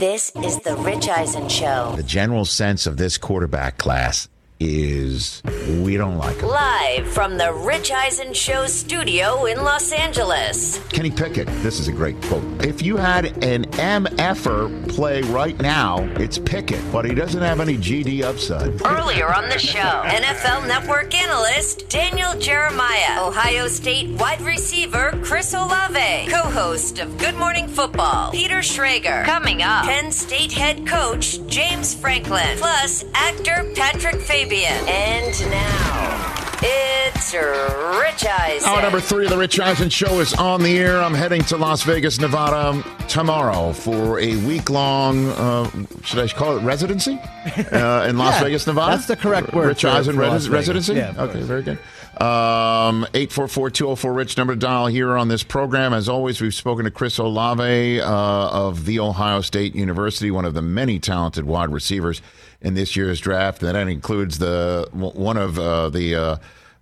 This is the Rich Eisen Show. The general sense of this quarterback class is we don't like him. Live from the Rich Eisen Show studio in Los Angeles. Kenny Pickett, this is a great quote. If you had an MFer play right now, it's Pickett, but he doesn't have any GD upside. Earlier on the show, NFL Network analyst Daniel Jeremiah, Ohio State wide receiver Chris Olave, co host of Good Morning Football, Peter Schrager. Coming up, Penn State head coach James Franklin, plus actor Patrick Fabian. And now, it's Rich Eisen. Hour number three of the Rich Eisen Show is on the air. I'm heading to Las Vegas, Nevada tomorrow for a week long, uh, should I call it residency? Uh, in Las Yeah, Vegas, Nevada? that's the correct word Rich for- Eisen for res- residency? Yeah, okay, very good. Um, 844-204-RICH, number to dial here on this program. As always, we've spoken to Chris Olave uh, of The Ohio State University, one of the many talented wide receivers in this year's draft. And that includes the one of uh, the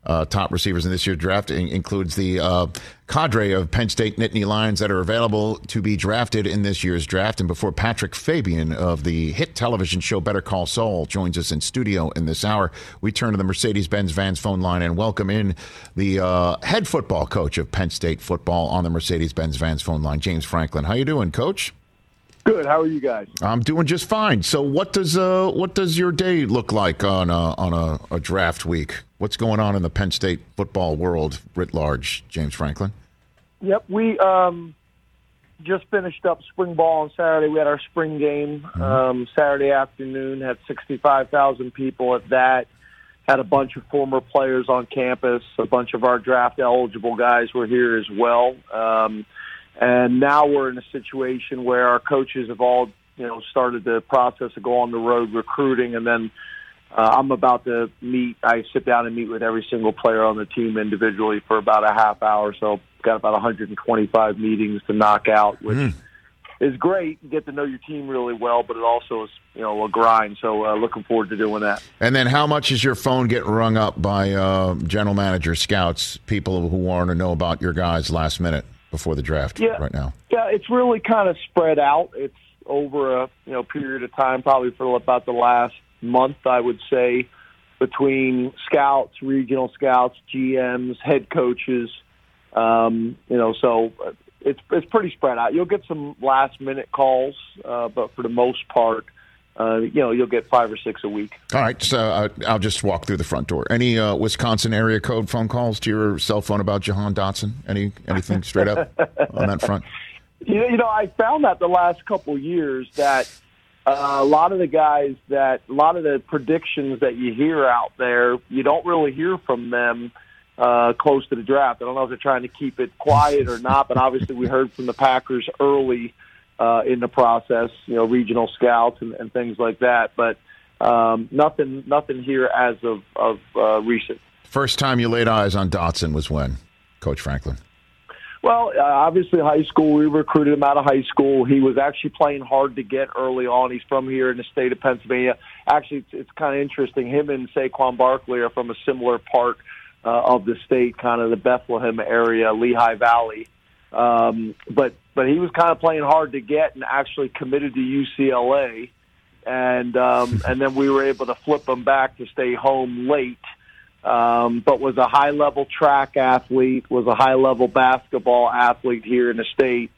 uh, top receivers in this year's draft in- includes the uh, cadre of Penn State Nittany Lions that are available to be drafted in this year's draft. And before Patrick Fabian of the hit television show Better Call Saul joins us in studio in this hour, we turn to the Mercedes-Benz Vans phone line and welcome in the uh, head football coach of Penn State football on the Mercedes-Benz Vans phone line, James Franklin. How you doing, Coach? Good. How are you guys? I'm doing just fine. So, what does uh, what does your day look like on a, on a, a draft week? What's going on in the Penn State football world writ large, James Franklin? Yep. We um, just finished up spring ball on Saturday. We had our spring game um, Saturday afternoon. Had sixty-five thousand people at that. Had a bunch of former players on campus. A bunch of our draft eligible guys were here as well. Um, and now we're in a situation where our coaches have all you know started the process of go on the road recruiting, and then uh, I'm about to meet. I sit down and meet with every single player on the team individually for about a half hour. So got about 125 meetings to knock out, which is great. You get to know your team really well, but it also is you know a grind. So uh, looking forward to doing that. And then, how much is your phone get rung up by uh, general manager, scouts, people who want to know about your guys last minute before the draft? Yeah. right now. Yeah, it's really kind of spread out. It's over a you know period of time, probably for about the last month, I would say, between scouts, regional scouts, GMs, head coaches. Um, you know, so uh, it's it's pretty spread out. You'll get some last minute calls, uh, but for the most part, uh, you know, you'll get five or six a week. All right, so uh, I'll just walk through the front door. Any uh, Wisconsin area code phone calls to your cell phone about Jahan Dotson? Any anything straight up on that front? You know, you know, I found that the last couple of years that uh, a lot of the guys that a lot of the predictions that you hear out there, you don't really hear from them uh, close to the draft. I don't know if they're trying to keep it quiet or not, but obviously we heard from the Packers early uh, in the process, you know, regional scouts and, and things like that. But um, nothing, nothing here as of of uh, recent. First time you laid eyes on Dotson was when, Coach Franklin? Well, uh, obviously, high school. We recruited him out of high school. He was actually playing hard to get early on. He's from here in the state of Pennsylvania. Actually, it's, it's kind of interesting. Him and Saquon Barkley are from a similar part uh, of the state, kind of the Bethlehem area, Lehigh Valley. Um, but but he was kind of playing hard to get and actually committed to UCLA, and um, and then we were able to flip him back to stay home late um, but was a high level track athlete, was a high level basketball athlete here in the state,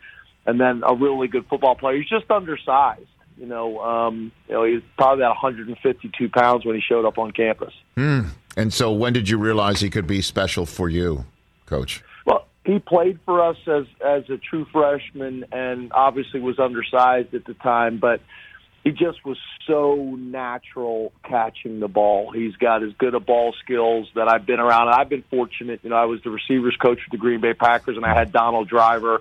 and then a really good football player. He's just undersized. You know, um, you know, he's probably about 152 pounds when he showed up on campus. And so, when did you realize he could be special for you, Coach? He played for us as as a true freshman, and obviously was undersized at the time, but he just was so natural catching the ball. He's got as good a ball skills that I've been around. And I've been fortunate. You know, I was the receivers coach for the Green Bay Packers, and I had Donald Driver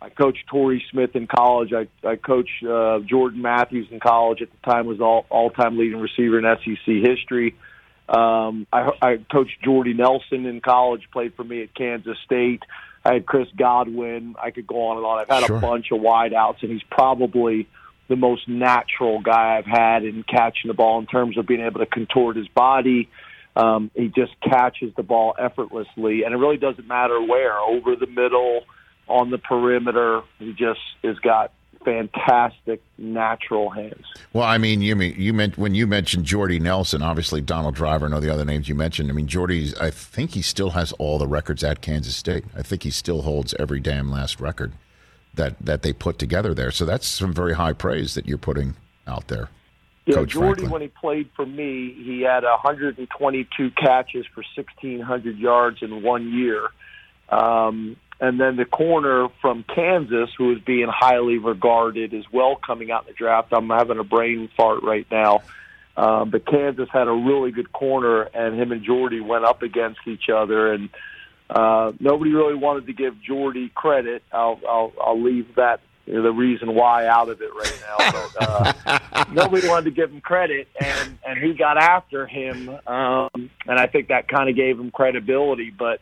I coached Torrey Smith in college. I, I coached uh, Jordan Matthews in college. At the time, was all all time leading receiver in SEC history. Um, I, I coached Jordy Nelson in college. Played for me at Kansas State. I had Chris Godwin. I could go on and on. I've had Sure. a bunch of wideouts, and he's probably the most natural guy I've had in catching the ball in terms of being able to contort his body. Um, he just catches the ball effortlessly, and it really doesn't matter where over the middle, on the perimeter. He just has got fantastic natural hands. Well, I mean, you mean you meant when you mentioned Jordy Nelson, obviously Donald Driver and all the other names you mentioned. I mean, Jordy's. I think he still has all the records at Kansas State. I think he still holds every damn last record that that they put together there. So that's some very high praise that you're putting out there. Yeah, Coach Jordy, Franklin. when he played for me, he had 122 catches for 1,600 yards in one year. Um, and then the corner from Kansas, who is being highly regarded as well coming out in the draft. I'm having a brain fart right now. Um, but Kansas had a really good corner, and him and Jordy went up against each other, and uh, nobody really wanted to give Jordy credit. I'll, I'll, I'll leave that you know, the reason why out of it right now. But uh, nobody wanted to give him credit, and and he got after him, um, and I think that kind of gave him credibility. But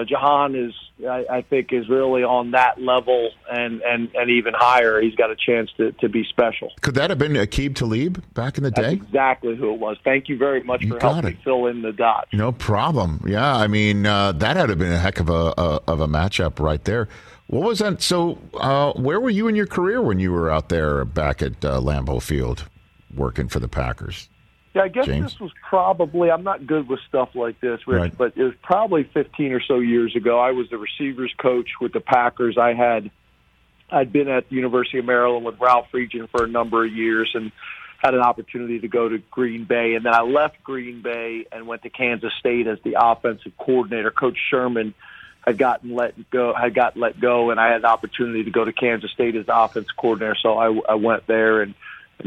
know, Jahan is, I, I think, is really on that level and and and even higher. He's got a chance to to be special. Could that have been Aqib Talib back in the That's day? exactly who it was. Thank you very much You for helping fill in the dots. No problem. Yeah, I mean uh, that had to have been a heck of a, a of a matchup right there. What was that? So, uh, where were you in your career when you were out there back at uh, Lambeau Field working for the Packers? Yeah, I guess James? this was probably. I'm not good with stuff like this, Rich, Right. but it was probably 15 or so years ago. I was the receivers coach with the Packers. I had I'd been at the University of Maryland with Ralph Friedgen for a number of years and had an opportunity to go to Green Bay, and then I left Green Bay and went to Kansas State as the offensive coordinator. Coach Sherman had gotten let go, had got let go, and I had an opportunity to go to Kansas State as the offense coordinator. So I, I went there, and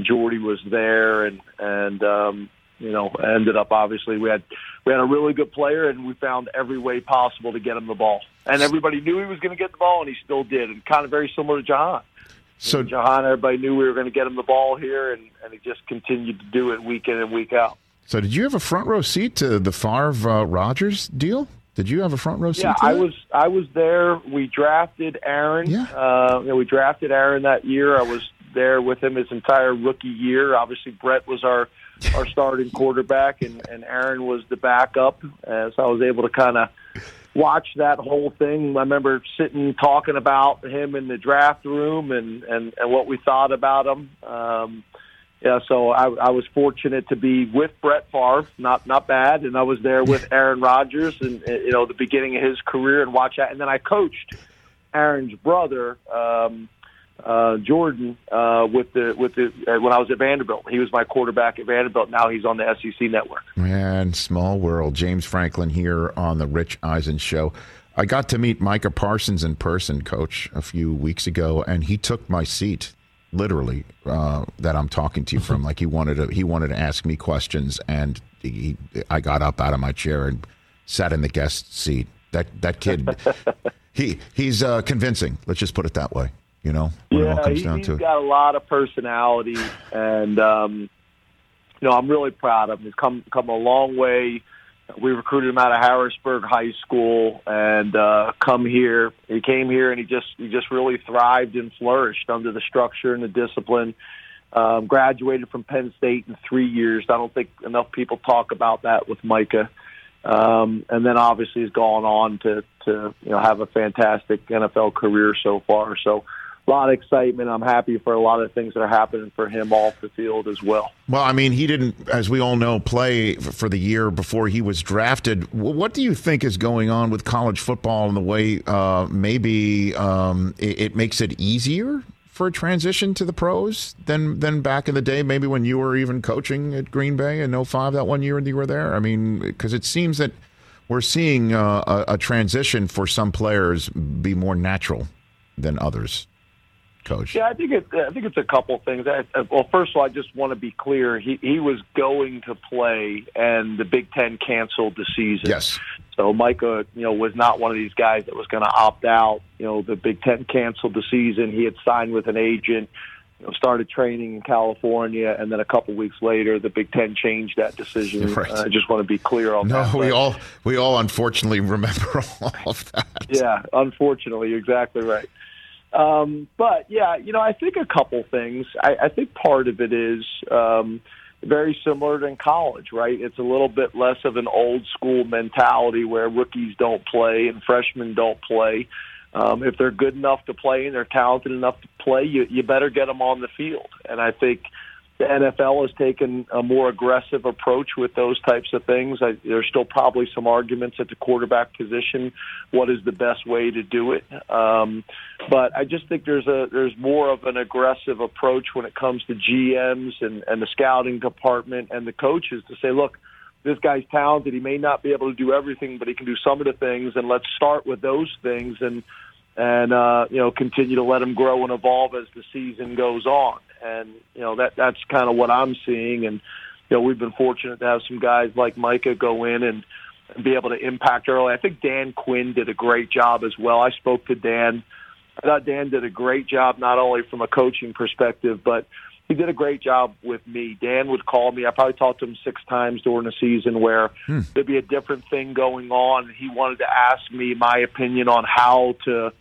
Jordy was there, and and um, you know ended up obviously we had we had a really good player, and we found every way possible to get him the ball, and everybody knew he was going to get the ball, and he still did, and kind of very similar to Jahan. So, Jahan, everybody knew we were going to get him the ball here, and, and he just continued to do it week in and week out. so did you have a front row seat to the Favre uh, Rodgers deal? Did you have a front row seat? Yeah, to I was I was there. We drafted Aaron. Yeah. Uh, you know, we drafted Aaron that year. I was there with him his entire rookie year. Obviously, Brett was our our starting quarterback, and and Aaron was the backup. Uh, so I was able to kind of watch that whole thing. I remember sitting talking about him in the draft room and and and what we thought about him. Um, yeah, so I, I was fortunate to be with Brett Favre, not not bad, and I was there with Aaron Rodgers, and you know the beginning of his career, and watch that. And then I coached Aaron's brother, um, uh, Jordan, uh, with the with the uh, when I was at Vanderbilt. He was my quarterback at Vanderbilt. Now he's on the SEC network. Man, small world. James Franklin here on the Rich Eisen Show. I got to meet Micah Parsons in person, Coach, a few weeks ago, and he took my seat, literally, uh, that I'm talking to you from. like he wanted to, he wanted to ask me questions, and he, I got up out of my chair and sat in the guest seat. That that kid, he he's uh, convincing. Let's just put it that way. You know, when it all yeah, comes he, down he's to it. He's got a lot of personality, and um, you know I'm really proud of him. He's come come a long way. We recruited him out of Harrisburg High School, and uh, come here. He came here, and he just he just really thrived and flourished under the structure and the discipline. Um, graduated from Penn State in three years. I don't think enough people talk about that with Micah. Um, and then obviously he's gone on to, to you know have a fantastic NFL career so far. So a lot of excitement. I'm happy for a lot of things that are happening for him off the field as well. Well, I mean, he didn't, as we all know, play for the year before he was drafted. What do you think is going on with college football and the way uh, maybe um, it, it makes it easier for a transition to the pros than than back in the day? Maybe when you were even coaching at Green Bay in 05, that one year you were there. I mean, because it seems that we're seeing uh, a, a transition for some players be more natural than others. Coach. Yeah, I think it. I think it's a couple things. I, well, first of all, I just want to be clear. He he was going to play, and the Big Ten canceled the season. Yes. So Micah, you know, was not one of these guys that was going to opt out. You know, the Big Ten canceled the season. He had signed with an agent. You know, started training in California, and then a couple weeks later, the Big Ten changed that decision. Right. Uh, I just want to be clear on no, that. we all we all unfortunately remember all of that. yeah, unfortunately, you're exactly right. Um, but yeah, you know, I think a couple things. I, I think part of it is um, very similar to in college, right? It's a little bit less of an old school mentality where rookies don't play and freshmen don't play. Um, if they're good enough to play and they're talented enough to play, you, you better get them on the field. And I think the NFL has taken a more aggressive approach with those types of things. I, there's still probably some arguments at the quarterback position. What is the best way to do it? Um, but I just think there's a there's more of an aggressive approach when it comes to GMs and, and the scouting department and the coaches to say, look, this guy's talented. He may not be able to do everything, but he can do some of the things, and let's start with those things and and uh, you know continue to let him grow and evolve as the season goes on. And you know that that's kind of what I'm seeing. And you know we've been fortunate to have some guys like Micah go in and, and be able to impact early. I think Dan Quinn did a great job as well. I spoke to Dan. I thought Dan did a great job not only from a coaching perspective, but he did a great job with me. Dan would call me. I probably talked to him six times during the season where hmm. there'd be a different thing going on. He wanted to ask me my opinion on how to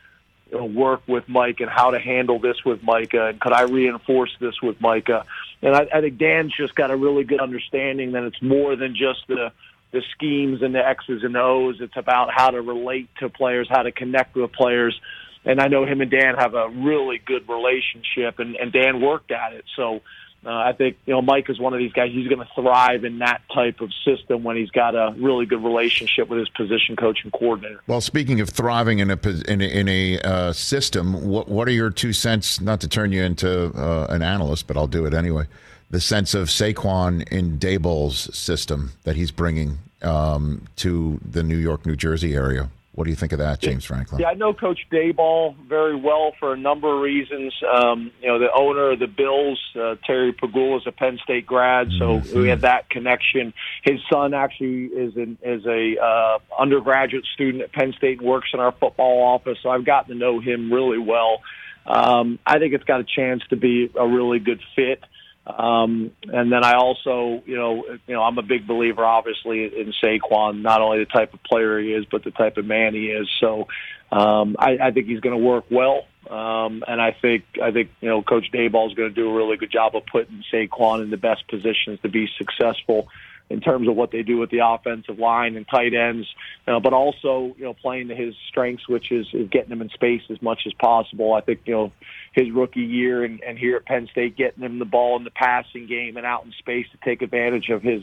you know, work with Mike and how to handle this with Micah, and could I reinforce this with Micah? And I, I think Dan's just got a really good understanding that it's more than just the the schemes and the X's and O's. It's about how to relate to players, how to connect with players. And I know him and Dan have a really good relationship, and, and Dan worked at it. So uh, I think you know Mike is one of these guys. He's going to thrive in that type of system when he's got a really good relationship with his position coach and coordinator. Well, speaking of thriving in a in a, in a uh, system, what what are your two cents? Not to turn you into uh, an analyst, but I'll do it anyway. The sense of Saquon in Daboll's system that he's bringing um, to the New York, New Jersey area. What do you think of that, James Franklin? Yeah, I know Coach Daboll very well for a number of reasons. Um, you know, the owner of the Bills, uh, Terry Pegula, is a Penn State grad, so we had that connection. His son actually is an, is a uh, undergraduate student at Penn State and works in our football office, so I've gotten to know him really well. Um, I think it's got a chance to be a really good fit. Um, and then I also, you know, you know, I'm a big believer, obviously, in Saquon. Not only the type of player he is, but the type of man he is. So, um, I, I think he's going to work well. Um, and I think, I think, you know, Coach Daboll is going to do a really good job of putting Saquon in the best positions to be successful in terms of what they do with the offensive line and tight ends, uh, but also you know playing to his strengths, which is, is getting him in space as much as possible. I think you know his rookie year and, and here at Penn State, getting him the ball in the passing game and out in space to take advantage of his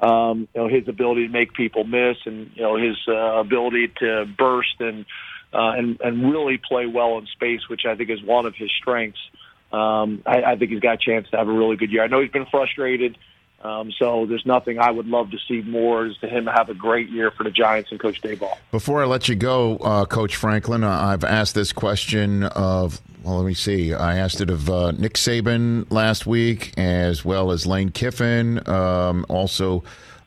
um, you know his ability to make people miss and you know his uh, ability to burst and uh, and and really play well in space, which I think is one of his strengths. Um, I, I think he's got a chance to have a really good year. I know he's been frustrated. Um, so there's nothing I would love to see more is to him have a great year for the Giants and Coach Daboll. Before I let you go, uh, Coach Franklin, uh, I've asked this question of, well, let me see. I asked it of uh, Nick Saban last week, as well as Lane Kiffin. Um, also,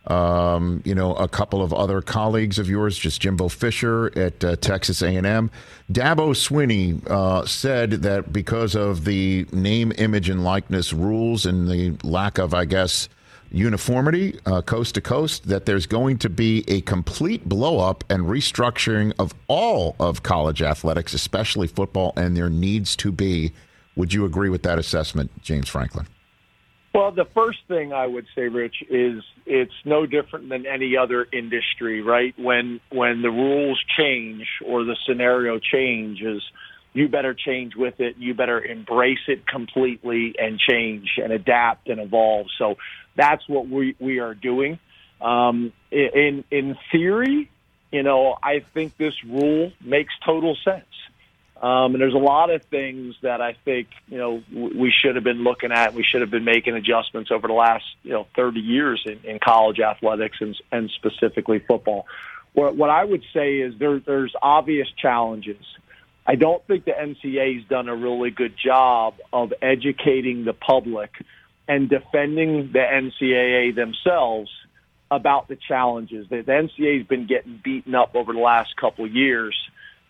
um, you know, a couple of other colleagues of yours, just Jimbo Fisher at uh, Texas A&M. Dabo Swinney uh, said that because of the name, image, and likeness rules and the lack of, I guess, uniformity uh, coast to coast that there's going to be a complete blow up and restructuring of all of college athletics, especially football, and there needs to be. Would you agree with that assessment, James Franklin? Well, the first thing I would say, Rich, is it's no different than any other industry, right? When when the rules change or the scenario changes, you better change with it. You better embrace it completely and change and adapt and evolve. So that's what we we are doing. Um, in in theory, you know, I think this rule makes total sense. Um, and there's a lot of things that I think you know we should have been looking at. We should have been making adjustments over the last you know 30 years in, in college athletics and, and specifically football. What, what I would say is there, there's obvious challenges. I don't think the NCAA's done a really good job of educating the public and defending the NCAA themselves about the challenges. The, the NCAA has been getting beaten up over the last couple of years,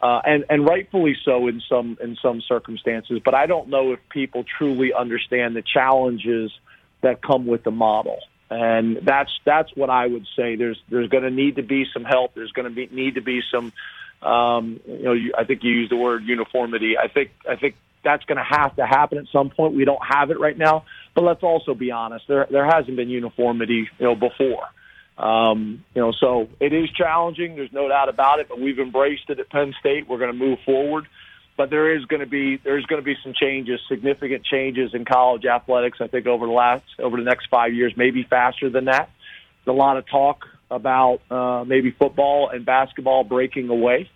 uh, and and rightfully so in some in some circumstances. But I don't know if people truly understand the challenges that come with the model. And that's that's what I would say. There's there's going to need to be some help. There's going to be need to be some, um, you know, you, I think you used the word uniformity. I think I think that's going to have to happen at some point. We don't have it right now, but let's also be honest. There there hasn't been uniformity, you know, before. Um, you know, so it is challenging. There's no doubt about it, but we've embraced it at Penn State. We're going to move forward, but there is going to be there's going to be some changes, significant changes in college athletics. I think over the last over the next five years, maybe faster than that. There's a lot of talk about uh, maybe football and basketball breaking away.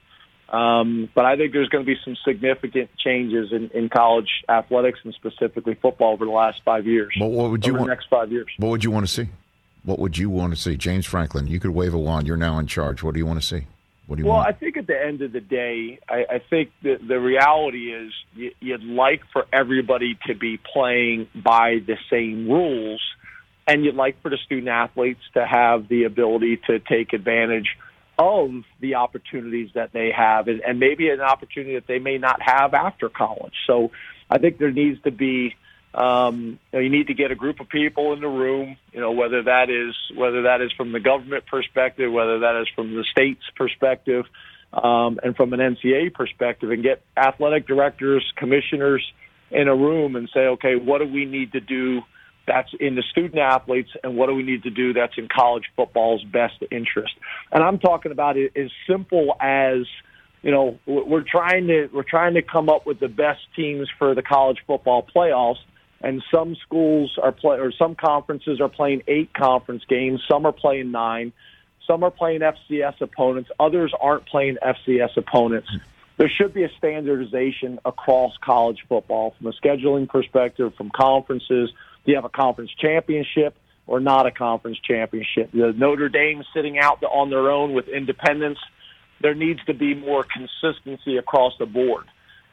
Um, but I think there's going to be some significant changes in, in college athletics and specifically football over the last five years. Well, what would you over want? the next five years? What would you want to see? What would you want to see? James Franklin, you could wave a wand. You're now in charge. What do you want to see? What do you Well, want? I think at the end of the day, I, I think the, the reality is you, you'd like for everybody to be playing by the same rules, and you'd like for the student athletes to have the ability to take advantage of the opportunities that they have, and, and maybe an opportunity that they may not have after college. So I think there needs to be um, you, know, you need to get a group of people in the room. You know, whether that is whether that is from the government perspective, whether that is from the state's perspective, um, and from an NCAA perspective, and get athletic directors, commissioners in a room and say, okay, what do we need to do that's in the student athletes, and what do we need to do that's in college football's best interest? And I'm talking about it as simple as you know we're trying to we're trying to come up with the best teams for the college football playoffs and some schools are play or some conferences are playing eight conference games some are playing nine some are playing fcs opponents others aren't playing fcs opponents there should be a standardization across college football from a scheduling perspective from conferences do you have a conference championship or not a conference championship the notre dame sitting out on their own with independence there needs to be more consistency across the board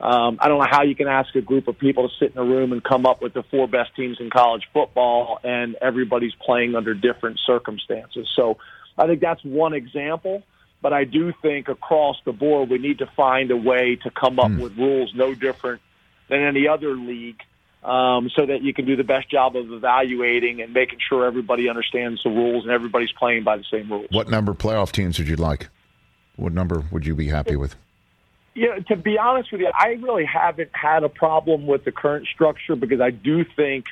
um, I don't know how you can ask a group of people to sit in a room and come up with the four best teams in college football, and everybody's playing under different circumstances. So I think that's one example. But I do think across the board, we need to find a way to come up with rules no different than any other league um, so that you can do the best job of evaluating and making sure everybody understands the rules and everybody's playing by the same rules. what number playoff teams would you like? What number would you be happy with? Yeah, to be honest with you, I really haven't had a problem with the current structure because I do think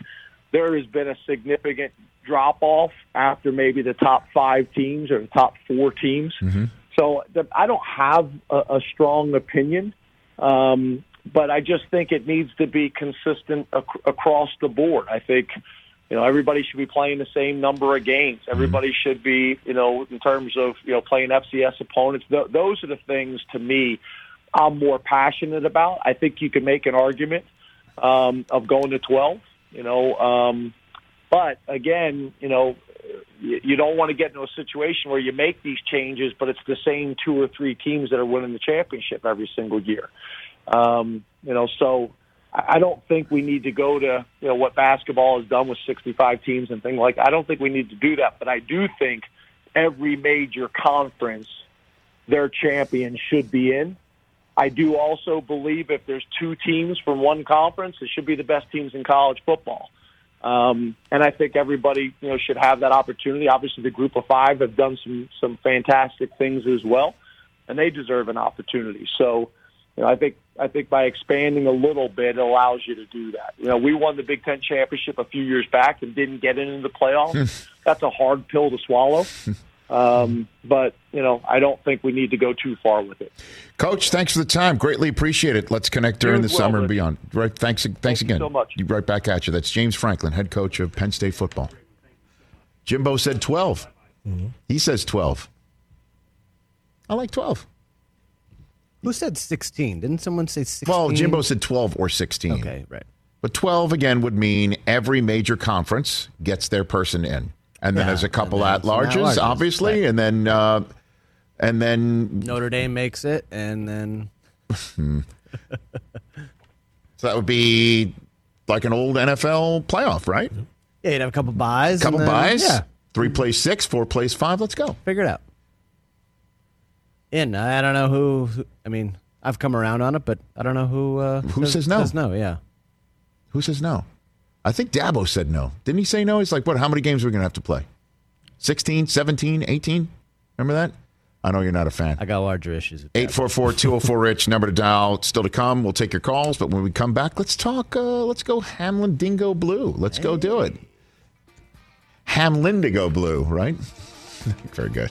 there has been a significant drop off after maybe the top five teams or the top four teams. So the, I don't have a, a strong opinion, um, but I just think it needs to be consistent ac- across the board. I think you know everybody should be playing the same number of games. Everybody should be you know in terms of you know playing FCS opponents. Th- those are the things to me I'm more passionate about. I think you can make an argument um, of going to 12. You know, um, but again, you know, you don't want to get into a situation where you make these changes, but it's the same two or three teams that are winning the championship every single year. Um, you know, so I don't think we need to go to you know what basketball has done with 65 teams and things like. I don't think we need to do that, but I do think every major conference, their champion should be in. I do also believe if there's two teams from one conference, it should be the best teams in college football. Um, and I think everybody, you know, should have that opportunity. Obviously, the group of five have done some some fantastic things as well, and they deserve an opportunity. So, you know, I think I think by expanding a little bit, it allows you to do that. You know, we won the Big Ten championship a few years back and didn't get into the playoffs. That's a hard pill to swallow. Um, but you know, I don't think we need to go too far with it. Coach, thanks for the time. Greatly appreciate it. Let's connect during You the well, summer and beyond. Right. Thanks. Thanks you again. so much. You right back at you. That's James Franklin, head coach of Penn State football. Jimbo said 12. He says 12. I like 12. Who said 16? Didn't someone say 16? Well, Jimbo said 12 or 16. Okay, right. But 12 again would mean every major conference gets their person in. And then Yeah, there's a couple at larges, obviously, right. and then uh, and then Notre Dame makes it, and then so that would be like an old NFL playoff, right? yeah, you'd have a couple buys. A couple then, buys? Yeah. Three plays six, four plays five. Let's go. Figure it out. In, I don't know who, who- I mean, I've come around on it, but I don't know who. Uh, Who says no? Says no, yeah. Who says no? I think Dabo said no. Didn't he say no? He's like, what? How many games are we going to have to play? 16, 17, 18? Remember that? I know you're not a fan. I got larger issues. With 844 204 Rich, number to dial. Still to come. We'll take your calls, but when we come back, let's talk. Uh, let's go Hamlindigo Blue. Let's go do it. Hamlindigo Blue, right? Very good.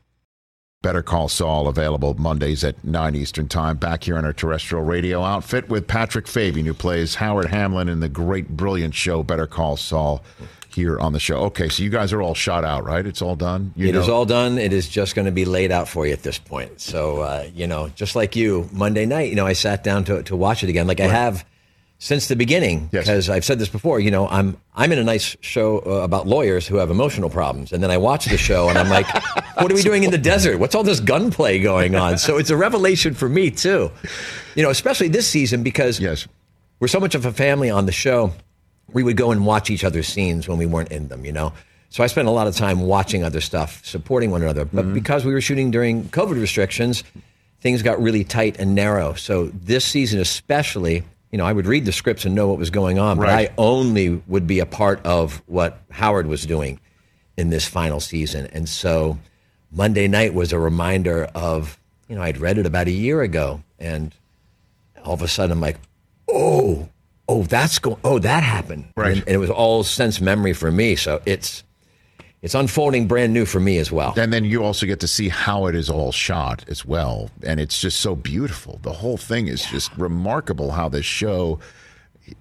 Better Call Saul available Mondays at 9 Eastern Time back here on our terrestrial radio outfit with Patrick Fabian, who plays Howard Hamlin in the great, brilliant show Better Call Saul here on the show. Okay, so you guys are all shot out, right? It's all done? You It is all done. It is just going to be laid out for you at this point. So, uh, you know, just like you, Monday night, you know, I sat down to, to watch it again, like I have since the beginning. Yes. Because I've said this before. You know, I'm I'm in a nice show uh, about lawyers who have emotional problems, and then I watch the show and I'm like, what are we doing in the desert? What's all this gunplay going on? So it's a revelation for me too. You know, especially this season because Yes. we're so much of a family on the show. We would go and watch each other's scenes when we weren't in them, you know. So I spent a lot of time watching other stuff, supporting one another. But because we were shooting during COVID restrictions, things got really tight and narrow. So this season, especially, you know, I would read the scripts and know what was going on, but Right. I only would be a part of what Howard was doing in this final season. And so Monday night was a reminder of, you know, I'd read it about a year ago, and all of a sudden I'm like, oh, oh, that's going, oh, that happened, Right. And, and it was all sense memory for me. So it's it's unfolding brand new for me as well. And then you also get to see how it is all shot as well. And it's just so beautiful. The whole thing is just remarkable how this show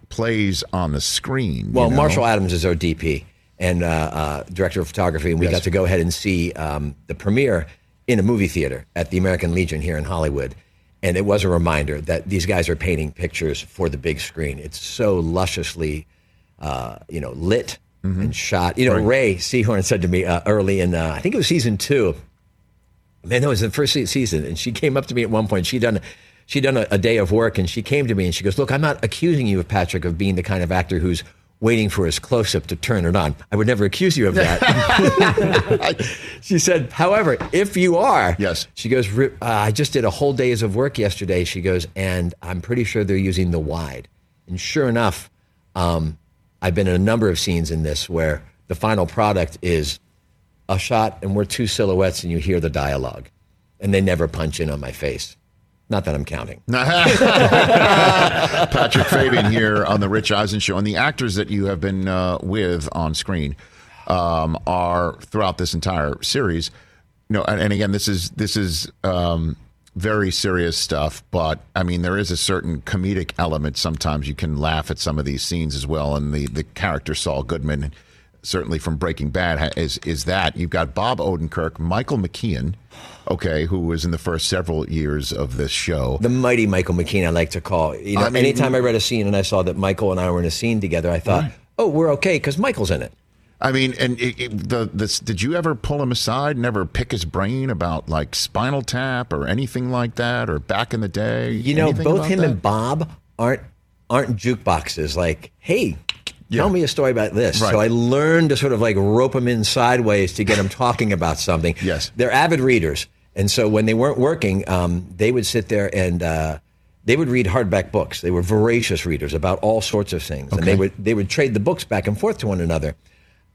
plays on the screen. you Well, know? Marshall Adams is our DP and uh, uh, director of photography, and we Yes. got to go ahead and see um, the premiere in a movie theater at the American Legion here in Hollywood. And it was a reminder that these guys are painting pictures for the big screen. It's so lusciously, uh, you know, lit Mm-hmm. and shot. You know, Rhea Seehorn said to me uh, early in, uh, I think it was season two. Man, that was the first season, and she came up to me at one point. She done she done a, a day of work, and she came to me and she goes, "Look, I'm not accusing you of Patrick of being the kind of actor who's waiting for his close up to turn it on. I would never accuse you of that." she said, "However, if you are, Yes. she goes, uh, I just did a whole days of work yesterday. She goes, and I'm pretty sure they're using the wide. And sure enough, um, I've been in a number of scenes in this where the final product is a shot and we're two silhouettes and you hear the dialogue and they never punch in on my face. Not that I'm counting. Patrick Fabian here on the Rich Eisen Show, and the actors that you have been uh, with on screen um, are throughout this entire series. You know, and, and again, this is this is um, very serious stuff, but I mean, there is a certain comedic element. Sometimes you can laugh at some of these scenes as well, and the the character Saul Goodman, certainly from Breaking Bad, is is that you've got Bob Odenkirk, Michael McKean, okay, who was in the first several years of this show. The mighty Michael McKean, I like to call. You know, I mean- anytime I read a scene and I saw that Michael and I were in a scene together, I thought, oh, we're okay because Michael's in it. I mean, and it, it, the this did you ever pull him aside, never pick his brain about like Spinal Tap or anything like that, or back in the day? You know, both him that? and Bob aren't aren't jukeboxes. Like, hey, Yeah. tell me a story about this. Right. So I learned to sort of like rope them in sideways to get them talking about something. Yes. they're avid readers, and so when they weren't working, um, they would sit there and. Uh, they would read hardback books. They were voracious readers about all sorts of things, and they would they would trade the books back and forth to one another.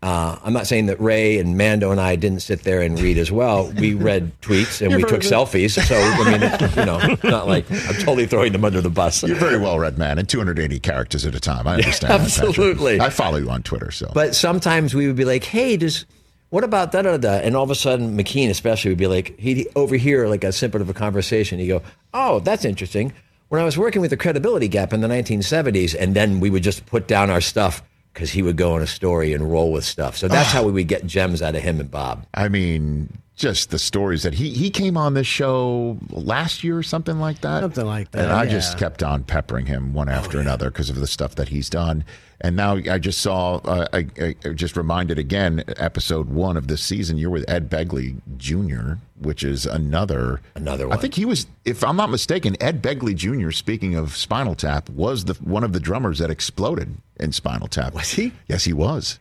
Uh, I'm not saying that Rhea and Mando and I didn't sit there and read as well. We read tweets and we took selfies. So I mean, you know, not like I'm totally throwing them under the bus. You're very well read man, and 280 characters at a time. I understand. that, Patrick. absolutely. I follow you on Twitter, so. But sometimes we would be like, "Hey, does what about da da da?" And all of a sudden, McKean especially would be like, he'd overhear like a snippet of a conversation. He'd go, "Oh, that's interesting." When I was working with the Credibility Gap in the 1970s, and then we would just put down our stuff because he would go on a story and roll with stuff. So that's ah. how we would get gems out of him and Bob. I mean, just the stories that he he came on this show last year or something like that. Something like that, And I yeah. just kept on peppering him one after another because of the stuff that he's done. And now I just saw, uh, I, I I just reminded again, episode one of this season. You're with Ed Begley Jr., which is another Another One. I think he was, if I'm not mistaken, Ed Begley Jr. Speaking of Spinal Tap, was the one of the drummers that exploded in Spinal Tap. Was he? Yes, he was.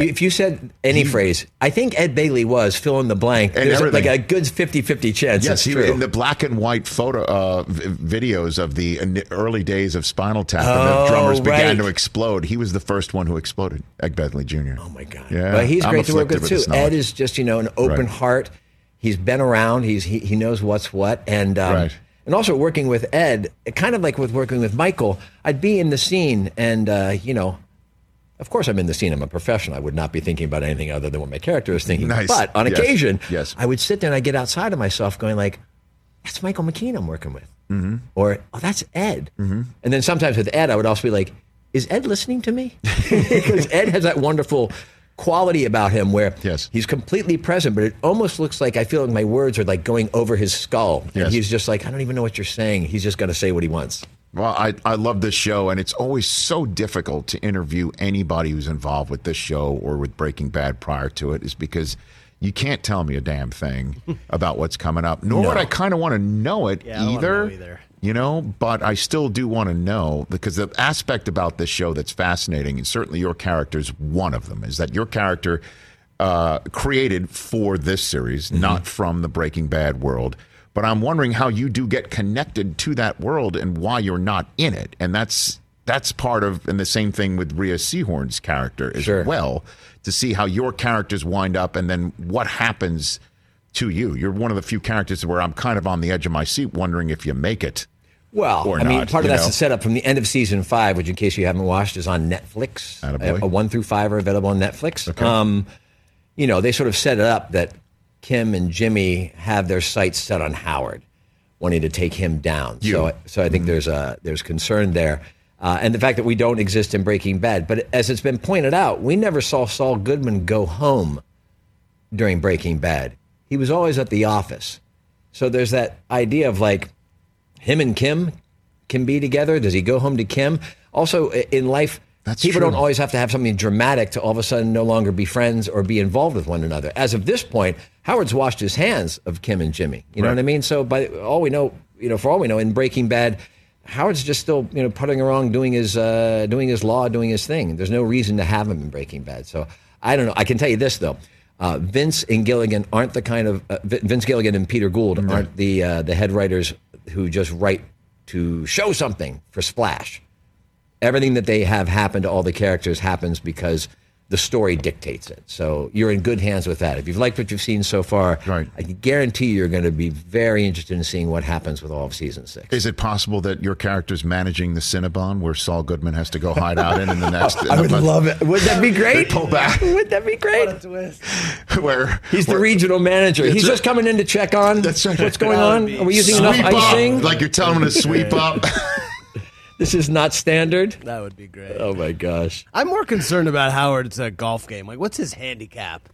If you said any phrase, I think Ed Begley was fill in the blank. And There's everything. like a good 50-50 chance. Yes, he in the black and white photo uh, videos of the early days of Spinal Tap, and Oh, the drummers began to explode. He was the first one who exploded. Ed Begley Jr. Oh my God! Yeah, but he's I'm great to work with too. Ed is just you know an open Right. heart. He's been around. He's he, he knows what's what, and um, Right. and also working with Ed, kind of like with working with Michael. I'd be in the scene, and uh, you know, of course, I'm in the scene. I'm a professional. I would not be thinking about anything other than what my character is thinking. Nice. But on Yes. occasion, Yes. I would sit there and I get outside of myself, going like, "That's Michael McKean I'm working with," mm-hmm. or "Oh, that's Ed." Mm-hmm. And then sometimes with Ed, I would also be like, "Is Ed listening to me?" Because Ed has that wonderful quality about him where Yes. he's completely present, but it almost looks like I feel like my words are like going over his skull. And he's just like, I don't even know what you're saying. He's just going to say what he wants. Well, I, I love this show, and it's always so difficult to interview anybody who's involved with this show or with Breaking Bad prior to it, is because you can't tell me a damn thing about what's coming up. Nor would I kind of want to know it Yeah, either. know either. You know, but I still do want to know because the aspect about this show that's fascinating, and certainly your character is one of them, is that your character uh, created for this series, not from the Breaking Bad world. But I'm wondering how you do get connected to that world and why you're not in it, and that's that's part of, and the same thing with Rhea Seehorn's character as Sure. well, to see how your characters wind up and then what happens to you. You're one of the few characters where I'm kind of on the edge of my seat, wondering if you make it. Well, I mean, not, part of that's know? the setup from the end of season five, which, in case you haven't watched, is on Netflix. Attaboy. A, a one through five are available on Netflix. Um, you know, they sort of set it up that Kim and Jimmy have their sights set on Howard, wanting to take him down. You. So, so I think there's a there's concern there, uh, and the fact that we don't exist in Breaking Bad. But as it's been pointed out, we never saw Saul Goodman go home during Breaking Bad. He was always at the office. So there's that idea of like him and Kim can be together. Does he go home to Kim? Also, in life, That's people true. don't always have to have something dramatic to all of a sudden no longer be friends or be involved with one another. As of this point, Howard's washed his hands of Kim and Jimmy. You know Right. what I mean? So, by all we know, you know, for all we know, in Breaking Bad, Howard's just still, you know, putting around, doing his, uh, doing his law, doing his thing. There's no reason to have him in Breaking Bad. So, I don't know. I can tell you this though. Uh, Vince and Gilligan aren't the kind of uh, Vince Gilligan and Peter Gould aren't the uh, the head writers who just write to show something for splash. Everything that they have happen to all the characters happens because the story dictates it. So you're in good hands with that. If you've liked what you've seen so far, Right. I can guarantee you're going to be very interested in seeing what happens with all of season six. Is it possible that your character's managing the Cinnabon where Saul Goodman has to go hide out in in the next? I would love it. Would that be great? pull back. Would that be great? Where He's the regional manager. He's That's just coming in to check on That's right. what's going on. Are we using enough sweep icing? up, like you're telling him to sweep up. This is not standard. That would be great. Oh my gosh. I'm more concerned about Howard's uh, golf game. Like, what's his handicap?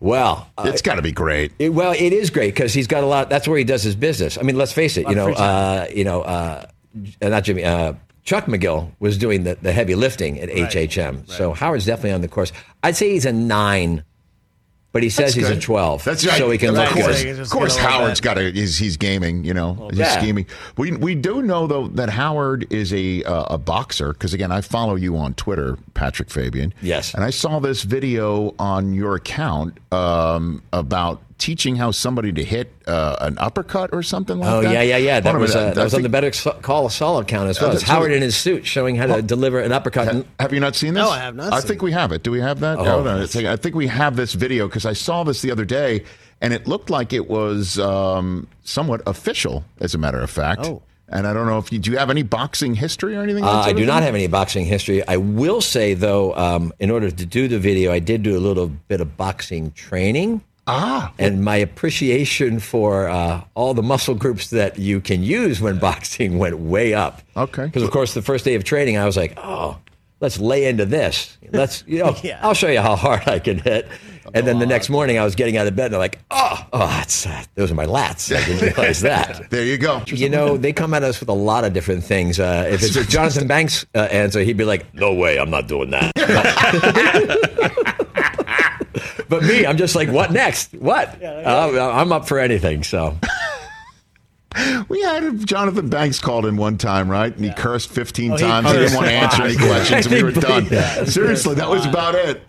Well, uh, it's got to be great. It, well, it is great because he's got a lot. That's where he does his business. I mean, let's face it. You know, uh, you know, uh, uh, not Jimmy. Uh, Chuck McGill was doing the, the heavy lifting at HHM. So Howard's definitely on the course. I'd say he's a nine, but he says That's he's a twelve. That's right. So he can of look Right, course, good. Of course gonna let Howard's that- got a, He's, he's gaming. You know, he's yeah. scheming. We we do know though that Howard is a uh, a boxer because again I follow you on Twitter, Patrick Fabian. Yes. and I saw this video on your account um, about teaching how somebody to hit uh, an uppercut or something like Oh that. Oh, yeah, yeah, yeah. That was uh, I that was on the Better So- Call Saul account as well. Uh, It's Howard what- in his suit showing how to deliver an uppercut. And- Have you not seen this? No, I have not I seen think it. we have it. Do we have that? Oh. Hold on a. I think we have this video because I saw this the other day, and it looked like it was um, somewhat official, as a matter of fact. Oh. And I don't know if you do. You have any boxing history or anything? Uh, I do of not have any boxing history. I will say though, um, in order to do the video, I did do a little bit of boxing training. Ah, and my appreciation for uh, all the muscle groups that you can use when boxing went way up. Okay. Because of course, the first day of training, I was like, "Oh, let's lay into this. Let's, you know, Yeah. I'll show you how hard I can hit." And then the next morning, I was getting out of bed, and I'm like, "Oh, oh, that's uh, those are my lats. I didn't realize that." there you go. You know, they come at us with a lot of different things. Uh, if it's a Jonathan Banks uh, answer, he'd be like, "No way, I'm not doing that." But me, I'm just like, "What next? What? Uh, I'm up for anything." So we had Jonathan Banks called in one time, right? And he cursed 15 Oh, he times. He didn't want to answer any questions, and we were I think- done. Seriously, that was about it.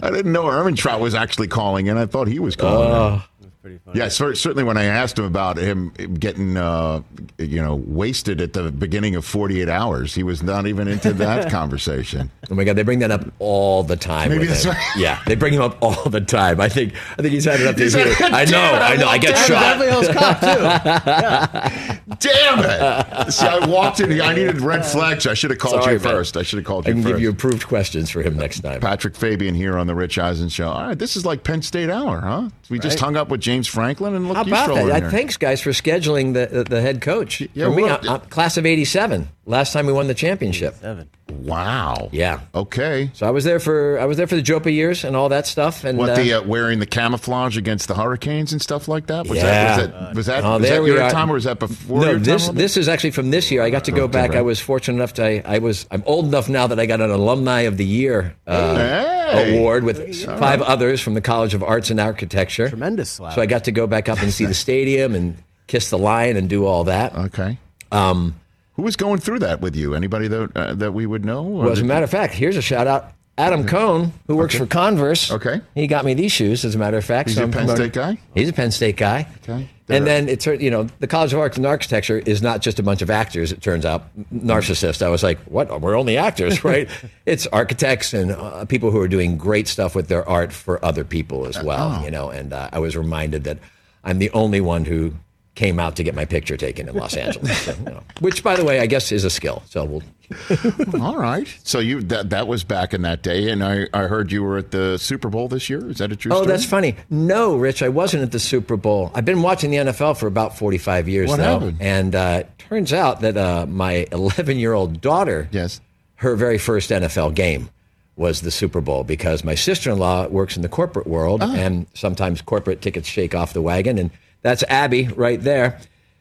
I didn't know Ehrmantraut was actually calling in. I thought he was calling in. Pretty funny. Yeah, cer- certainly when I asked him about him getting, uh, you know, wasted at the beginning of 48 hours, he was not even into that conversation. Oh my God, they bring that up all the time. Maybe that's him. right. Yeah, they bring him up all the time. I think I think he's had it up to his He's ear. had- I know, it, I know. I get damn it, shot. Beverly Hills Cop too. Damn it! See, I walked in. I needed red flags. I should have called Sorry, you man. first. I should have called you. I you can first. give you approved questions for him next time. Patrick Fabian here on the Rich Eisen Show. All right, this is like Penn State Hour, huh? We just hung up with James Franklin and look, How about that? here. Uh, Thanks, guys, for scheduling the the head coach. Yeah, for me, well, I- I'm class of '87. Last time we won the championship. Seven. Wow. Yeah. Okay. So I was there for I was there for the JoePa years and all that stuff. And What uh, the uh, wearing the camouflage against the hurricanes and stuff like that? Was Yeah. that was that was that, Oh, was there that we your are. time or was that before no, your this time? this is actually from this year. I got to go back. right. I was fortunate enough to I, I was I'm old enough now that I got an alumni of the year uh, Hey. Award with five others from the College of Arts and Architecture. Tremendous slap. So I got to go back up and see the stadium and kiss the lion and do all that. Okay. Um, Who was going through that with you? Anybody that uh, that we would know? Well, as a matter of fact, here's a shout out. Adam Cohn, who works for Converse. Okay. He got me these shoes, as a matter of fact. He's so a I'm Penn promoting- State guy? He's a Penn State guy. Okay. And then it's you know the College of Arts and Architecture is not just a bunch of actors. It turns out narcissist. I was like, what? We're only actors, right? it's architects and uh, people who are doing great stuff with their art for other people as well. Oh. You know, and uh, I was reminded that I'm the only one who came out to get my picture taken in Los Angeles, So, you know, which, by the way, I guess is a skill. So we'll All right. So you that that was back in that day, and I, I heard you were at the Super Bowl this year. Is that a true story? Oh, story? that's funny. No, Rich, I wasn't at the Super Bowl. I've been watching the NFL for about 45 years What now. happened? And uh, turns out that uh, my 11 year old daughter, Yes. her very first NFL game was the Super Bowl because my sister in law works in the corporate world Ah. and sometimes corporate tickets shake off the wagon. And that's Abby right there.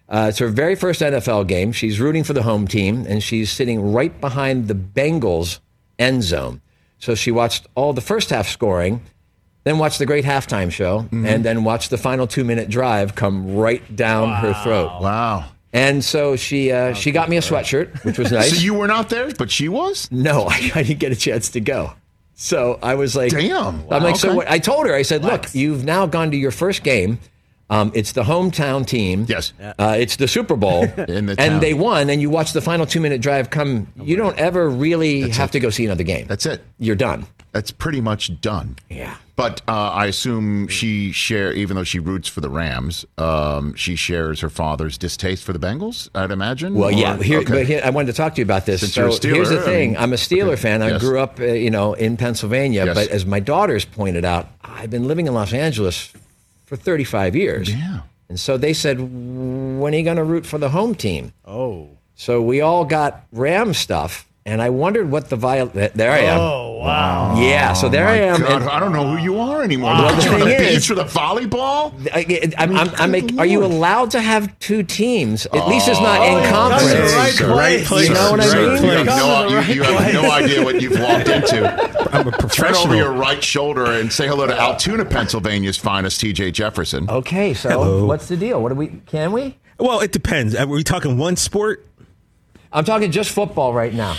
Uh, it's her very first NFL game. She's rooting for the home team and she's sitting right behind the Bengals end zone. So she watched all the first half scoring, then watched the great halftime show, Mm-hmm. and then watched the final two minute drive come right down her throat. Wow. And so she uh, she got me a sweatshirt, which was nice. So you were not there, but she was. No, I, I didn't get a chance to go. So I was like, Damn. I'm like, so what? I told her, I said, look, you've now gone to your first game. Um, it's the hometown team. Yes. Uh, it's the Super Bowl. In the and town. they won, and you watch the final two minute drive come. You don't ever really have to go see another game. That's it. You're done. That's pretty much done. Yeah. But uh, I assume she share, even though she roots for the Rams, um, she shares her father's distaste for the Bengals. I'd imagine. Well, yeah. Or- Here, okay. but here, I wanted to talk to you about this. Since so you're a Steeler, here's the I thing: I'm a Steeler Okay. fan. I Yes. grew up, uh, you know, in Pennsylvania. Yes. But as my daughters pointed out, I've been living in Los Angeles for 35 years. Yeah. And so they said, "When are you going to root for the home team?" Oh. So we all got Ram stuff, and I wondered what the viol. There I am. Oh, wow. Yeah. So there oh, My I am. God, and- I don't know who you are anymore. Well, the you the thing beach is- with a volleyball. I, I'm, I'm, I'm Good like, are you allowed to have two teams? At least it's not oh, in you've conference. the right Sir. place. place. You know what I mean? You have, no, to you, you have no idea what you've walked into. I'm a professional. Turn over your right shoulder and say hello to Altoona, Pennsylvania's finest, T.J. Jefferson. Okay, so Hello. what's the deal? What do we? Can we? Well, it depends. Are we talking one sport? I'm talking just football right now.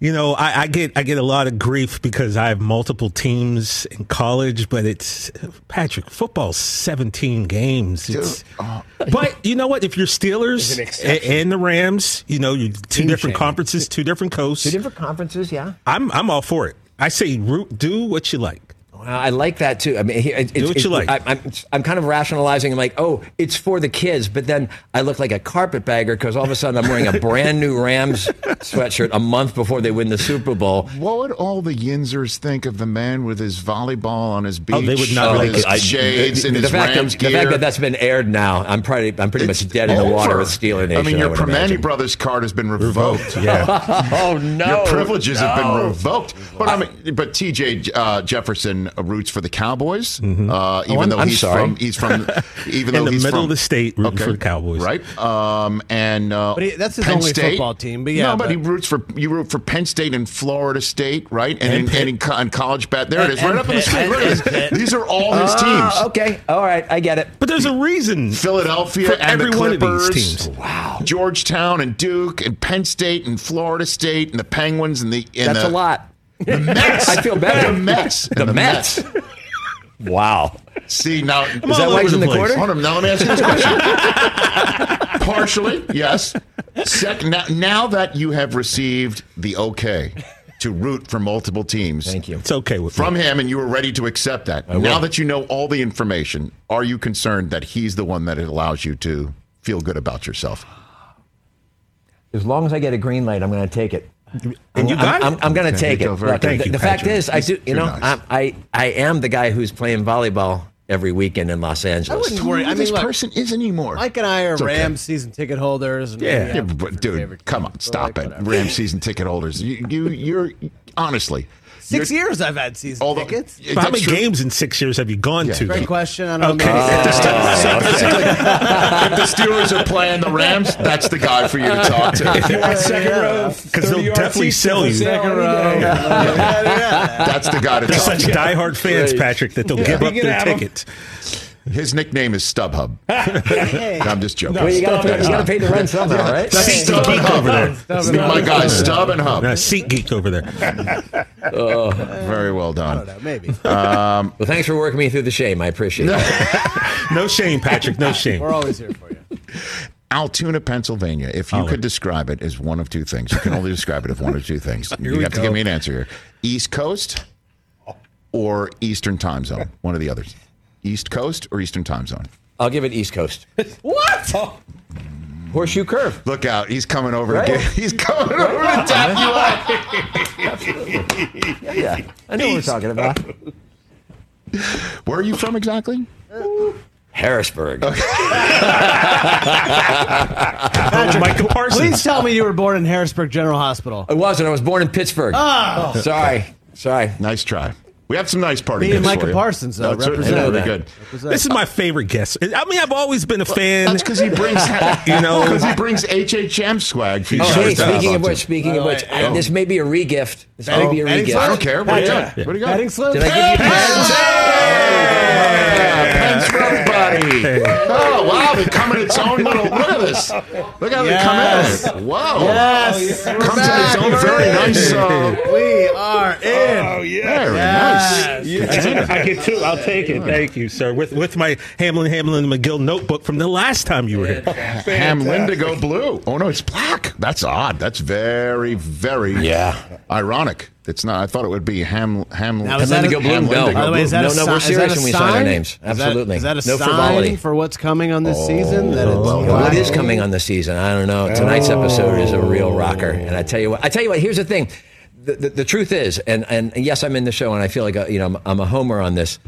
You know, I, I get I get a lot of grief because I have multiple teams in college, but it's Patrick. Football's 17 games. It's, oh. but you know what? If you're Steelers and, and the Rams, you know, you two different champion. conferences, two different coasts. Two different conferences, yeah. I'm I'm all for it. I say root, do what you like. Well, I like that too. I mean, it, it's, Do what it's- you like. I, I'm, I'm kind of rationalizing. I'm like, oh, it's for the kids, but then I look like a carpetbagger because all of a sudden I'm wearing a brand new Rams sweatshirt a month before they win the Super Bowl. What would all the Yinzers think of the man with his volleyball on his beach? Oh, they would not with like his it. I- shades the, and the his fact Rams that, gear. The fact that that's been aired now, I'm probably I'm pretty much It's dead in the water with Steeler Nation. I mean, your would Primanti. Brothers card has been revoked. Yeah. Oh no! Your privileges have been revoked. But I mean, but T.J. Uh, Jefferson roots for the Cowboys, uh, even Oh, I'm- though I'm he's sorry. from he's from even In though the he's middle from, of the state rooting for the Cowboys. right? Um, and uh, But he- that's his Penn only State. football team, but yeah, no, but, but- he roots for you root for Penn State and Florida State, right? And, in, Pitt. and in, co- in college bet, there it And- is, right and up on the Pitt. screen. Look at And this. These are all his teams. Ah, okay, all right, I get it. But there's a reason. Philadelphia For and every the one of Clippers. these teams. Wow. Georgetown and Duke and Penn State and Florida State and the Penguins and the and That's the, a lot. The Mets. I feel better. The Mets. The, And Mets. wow. See now, Is that all why he's over in the the place. quarter? Hold on, now let me ask you this question. Partially, yes. Second, now, now that you have received the okay to root for multiple teams, Thank you. It's okay with from me. him, and you were ready to accept that. will. Now that you know all the information, are you concerned that he's the one that allows you to feel good about yourself? As long as I get a green light, I'm going to take it. And you oh, I'm, got I'm. I'm going to take it. Nico, Look, good. the, Thank the fact is, I do. You know, nice. I, I I am the guy who's playing volleyball every weekend in Los Angeles. wouldn't worry. Who I this look, person is anymore. Mike and I are It's okay. Season ticket holders. And Yeah. we Yeah, uh, but dude, come on, stop like, it. whatever. Ram season ticket holders. You, you, you're honestly. 6 you're- years I've had season although- tickets. Yeah, How many true. games in six years have you gone Yeah. to? Great question. I don't Okay. know. If the, Ste- so basically, if the Steelers are playing the Rams, that's the guy for you to talk to. second row, Because they'll definitely sell you. Second row. That's the guy to They're talk such diehard fans, Patrick, that they'll give up their have 'em. ticket. His nickname is StubHub. I'm just joking. Well, you got to pay, you got to pay the rent somehow, right? That's Stub Stub and Geek over there. Hub. My guy, Stub and Hub. Uh, seat geek over there. oh, Very well done. Maybe. Well, thanks for working me through the shame. I appreciate it. No shame, Patrick. No shame. We're always here for you. Altoona, Pennsylvania. If you Oh. could describe it as one of two things, you can only describe it as one of two things. you we have to give me an answer here: East Coast or Eastern Time Zone. One of the others. East Coast or Eastern Time Zone. I'll give it East Coast. What? Oh. Horseshoe curve. Look out! He's coming over Right? to get. He's coming over to tap you up. Yeah, I know what we're talking about. Where are you from exactly? Harrisburg. Micah Parsons. Please tell me you were born in Harrisburg General Hospital. I wasn't. I was born in Pittsburgh. Oh. Sorry. Sorry. Nice try. We have some nice party Me and games Micah for you. Parsons, though, That's represent really that. good. This is my favorite guest. I mean, I've always been a fan. That's because he brings, You know- because he brings HHM swag for you. Oh, hey, to have speaking of which, speaking of which, way, uh, this may be a regift. This may be a regift. I don't care. What do you got? Yeah. What do you got? Betting slip? Did I give you Yeah, Pens for. Oh wow, they come in its own little. Look at this. Look how Yes. they come in. Whoa. Yes. Comes in its own very nice. Uh, We are in. Oh yeah. very nice. I get two. I'll take it. Thank you, sir. With with my Hamlin Hamlin McGill notebook from the last time you were here. Hamlindigo blue. Oh no, it's black. That's odd. That's very, very Yeah. ironic It's not. I thought it would be Ham Ham. Now, is that a- Bloom, Ham no. By the way, is that no, a no, si- we're serious when we sign our names. Is that- Absolutely. Is that a no sign frivolity. for what's coming on this oh, season? That it's well, Well, it is coming on the season. I don't know. Tonight's oh. episode is a real rocker, and I tell you what. I tell you what. Here's the thing. The, the, the truth is, and, and yes, I'm in the show, and I feel like a, you know I'm, I'm a homer on this.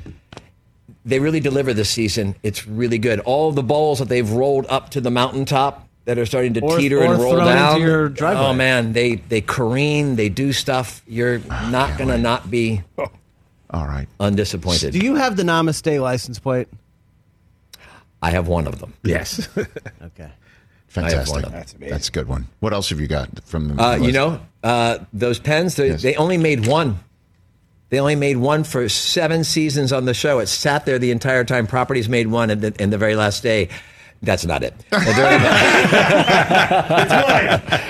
They really deliver this season. It's really good. All the balls that they've rolled up to the mountaintop that are starting to Or- teeter or and roll thrown into down. your driveway. Oh man, they they careen. They do stuff. You're not gonna not be All right. undisappointed. Do you have the Namaste license plate? I have one of them. Yes. Okay. Fantastic. one of. That's, That's a good one. What else have you got from the? Uh, you know, uh, those pens, they, Yes. they only made one. They only made one for seven seasons on the show. It sat there the entire time. Properties made one, and the, and the very last day, that's not it. The very,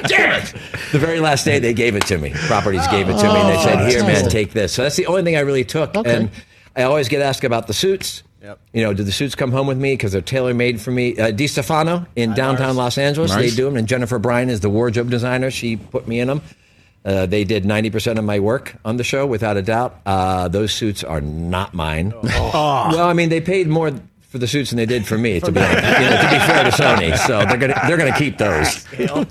Damn it! The very last day, they gave it to me. Properties gave it to me, and they said, "Here, man, take this." So that's the only thing I really took. Okay. And I always get asked about the suits. Yep. You know, do the suits come home with me because they're tailor made for me? Uh, Di Stefano in downtown Los Angeles, Nice. they do them, and Jennifer Bryan is the wardrobe designer. She put me in them. Uh, they did 90% of my work on the show, without a doubt. Uh, those suits are not mine. Well, I mean, they paid more for the suits than they did for me, to be, honest, you know, to be fair to Sony. So they're going to they're gonna keep those.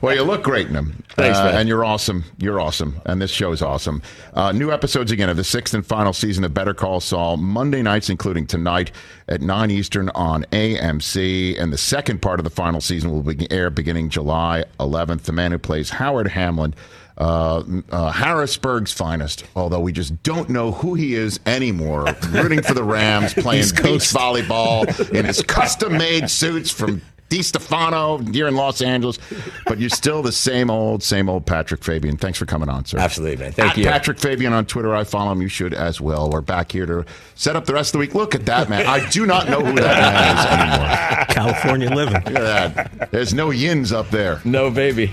Well, you look great in them. Thanks, Uh, man. And you're awesome. You're awesome. And this show is awesome. Uh, new episodes again of the sixth and final season of Better Call Saul, Monday nights, including tonight at 9 Eastern on AMC. And the second part of the final season will be air beginning July 11th. The man who plays Howard Hamlin. Uh, uh, Harrisburg's finest, although we just don't know who he is anymore. Rooting for the Rams, playing East beach Coast. volleyball in his custom made suits from Di Stefano here in Los Angeles. But you're still the same old, same old Patrick Fabian. Thanks for coming on, sir. Absolutely, man. Thank At you. Patrick Fabian on Twitter. I follow him. You should as well. We're back here to set up the rest of the week. Look at that, man. I do not know who that man is anymore. California living. Look at that. There's no yins up there. No, baby.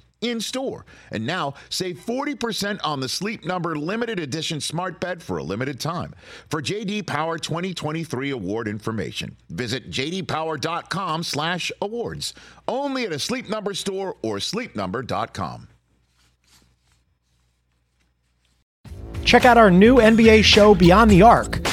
in store. And now save 40% on the Sleep Number limited edition smart bed for a limited time. For JD Power 2023 award information, visit jdpower.com/awards. Only at a Sleep Number store or sleepnumber.com. Check out our new NBA show, Beyond the Arc,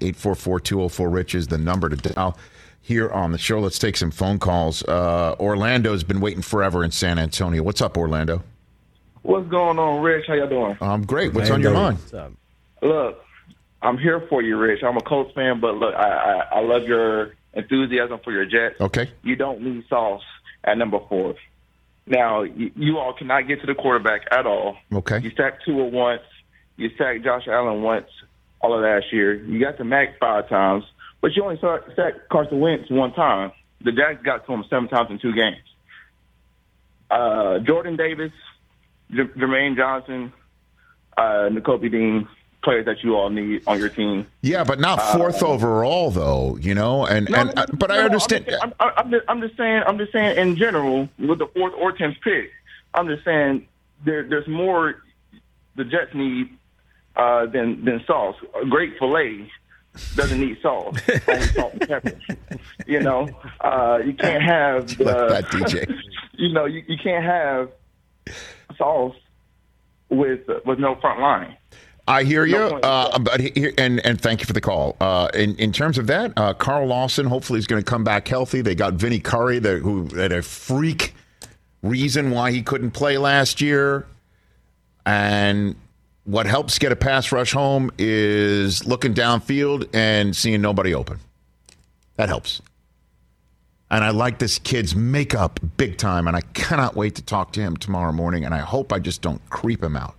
844-204-RICH is the number to dial here on the show. Let's take some phone calls. Uh, Orlando's been waiting forever in San Antonio. What's up, Orlando? What's going on, Rich? How y'all doing? I'm um, great. What's on your mind? Look, I'm here for you, Rich. I'm a Colts fan, but look, I, I, I love your enthusiasm for your Jets. Okay. You don't need sauce at number four. Now, you, you all cannot get to the quarterback at all. Okay. You sacked Tua once. You sacked Josh Allen once all of last year. You got to Mac five times, but you only saw- sacked Carson Wentz one time. The Jags got to him seven times in two games. Uh, Jordan Davis, J- Jermaine Johnson, uh, Nakobe Dean, players that you all need on your team. Yeah, but not fourth overall, though. You know, and Uh, No, and no, uh, but I understand. I'm just, I'm, I'm, just, I'm just saying. I'm just saying in general with the fourth or tenth pick. I'm just saying there, there's more the Jets need uh, than than sauce. A great fillet doesn't need sauce. Only salt and pepper. You know, uh, you can't have uh, that, DJ. you know, you, you can't have sauce with with no front line. I hear you, No uh, but here, and and thank you for the call. Uh, in in terms of that, uh, Carl Lawson hopefully is going to come back healthy. They got Vinny Curry, the, who had a freak reason why he couldn't play last year, and what helps get a pass rush home is looking downfield and seeing nobody open. That helps. And I like this kid's makeup big time, and I cannot wait to talk to him tomorrow morning. And I hope I just don't creep him out.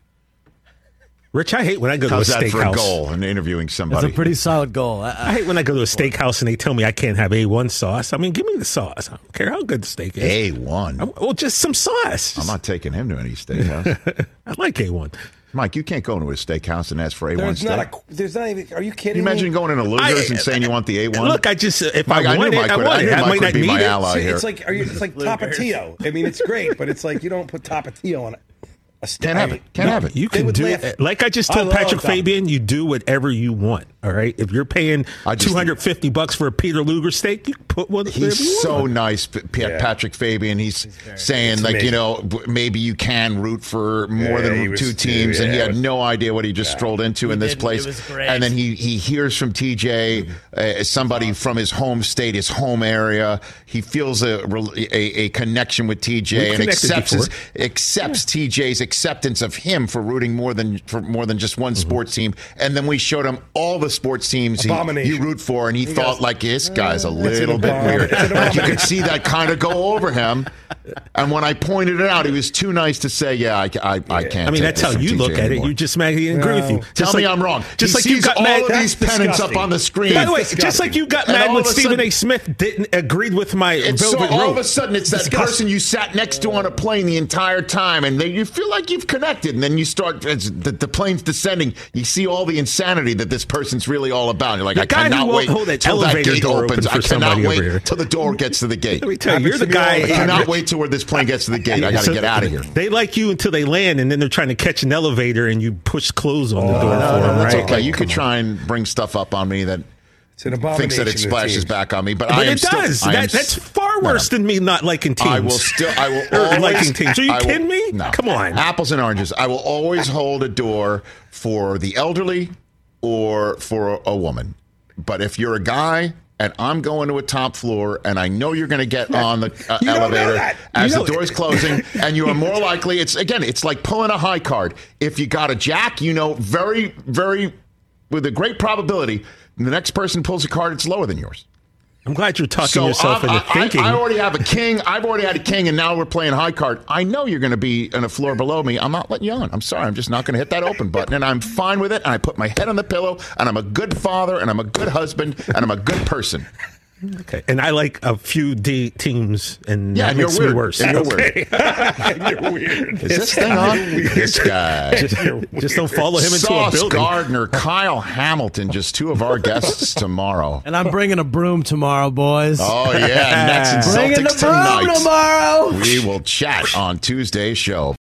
Rich, I hate when I go How's to a that for a goal and interviewing That's somebody? a pretty solid goal. I, I I, hate when I go to a steakhouse and they tell me I can't have A1 sauce. I mean, give me the sauce. I don't care how good the steak is. A one. I- well, just some sauce. I'm not taking him to any steakhouse. I like A1. Mike, you can't go into a steakhouse and ask for A one There's steak. not a. There's not even. Are you kidding Can you imagine me? going into Lugers I- and saying you want the A one? Look, I just if Mike, I I knew want it, Mike I would- I want it. I Mike might not be need my it. ally. See, here. it's like are you, it's like tapatio. I mean, it's great, but it's like you don't put tapatio on a, a steak. Can't have it. Can't have it. You can do laugh. it. Like I just told love Patrick them. Fabian, you do whatever you want. All right. If you're paying I just- 250 bucks for a Peter Luger steak, you put one. wherever you He's so want. nice, P- P- Yeah. Patrick Fabian. He's saying It's like you know maybe you can root for more Yeah, than he was- two teams, and he had was- no idea what he just strolled into in this place. It was great. And then he he hears from TJ, uh, somebody from his home state, his home area. He feels a a, a connection with We TJ and connected accepts his, before. accepts TJ's acceptance of him for rooting more than for more than just Mm-hmm. one sports team. And then we showed him all the sports teams he, he root for, and he, thought goes, like this guy's a little bit abomin- weird. Like you could see that kind of go over him. And when I pointed it out, he was too nice to say, "Yeah, I, I, I can't." I mean, take that's this how you TJ look at it. You just mad he didn't agree with you. Just Tell like, me I'm wrong. Just he like you got all mad. of these That's pennants up on the screen. By the way, disgusting. just like you got And mad when Stephen A. Smith didn't agreed with my It's so all of a sudden it's that person you sat next to on a plane the entire time, and then you feel like you've connected, and then you start as the, the plane's descending. You see all the insanity that this person's really all about. You're like, The I cannot wait hold that till that elevator gate door opens. open I for cannot somebody wait over here. till the door gets to the gate. Let me tell you, you're the to me all guy. I cannot wait till where this plane gets to the gate. I got to So get out of here. They like you until they land, and then they're trying to catch an elevator, and you push clothes on the oh, door Oh, No, for no, them, that's right? okay. You could try and bring stuff up on me that It's an thinks that it splashes back on me, but, But I am it still, does. Am That, s- that's far worse no. than me not liking teams. I will still. I will always liking teams. Are you will- kidding me? No. Come on. Apples and oranges. I will always hold a door for the elderly or for a woman. But if you're a guy and I'm going to a top floor and I know you're going to get on the uh, You don't know elevator as the door's closing, and you are more likely. It's again. It's like pulling a high card. If you got a jack, you know very, very with a great probability, the next person pulls a card. It's lower than yours. I'm glad you're talking So yourself I'm- into I, thinking. I, I already have a king. I've already had a king, and now we're playing high card. I know you're going to be on a floor below me. I'm not letting you on. I'm sorry. I'm just not going to hit that open button, and I'm fine with it. And I put my head on the pillow, and I'm a good father, and I'm a good husband, and I'm a good person. Okay. And I like a few D teams, and Yeah, that you're makes weird. me worse. And you're Okay. You're weird. Is this thing on? This guy. just, just don't follow him into a Sauce building. Gardner, Kyle Hamilton, just two of our guests tomorrow. and I'm bringing a broom tomorrow, boys. Oh yeah, Nets and Bringing the Celtics broom tonight. tomorrow. We will chat on Tuesday's show.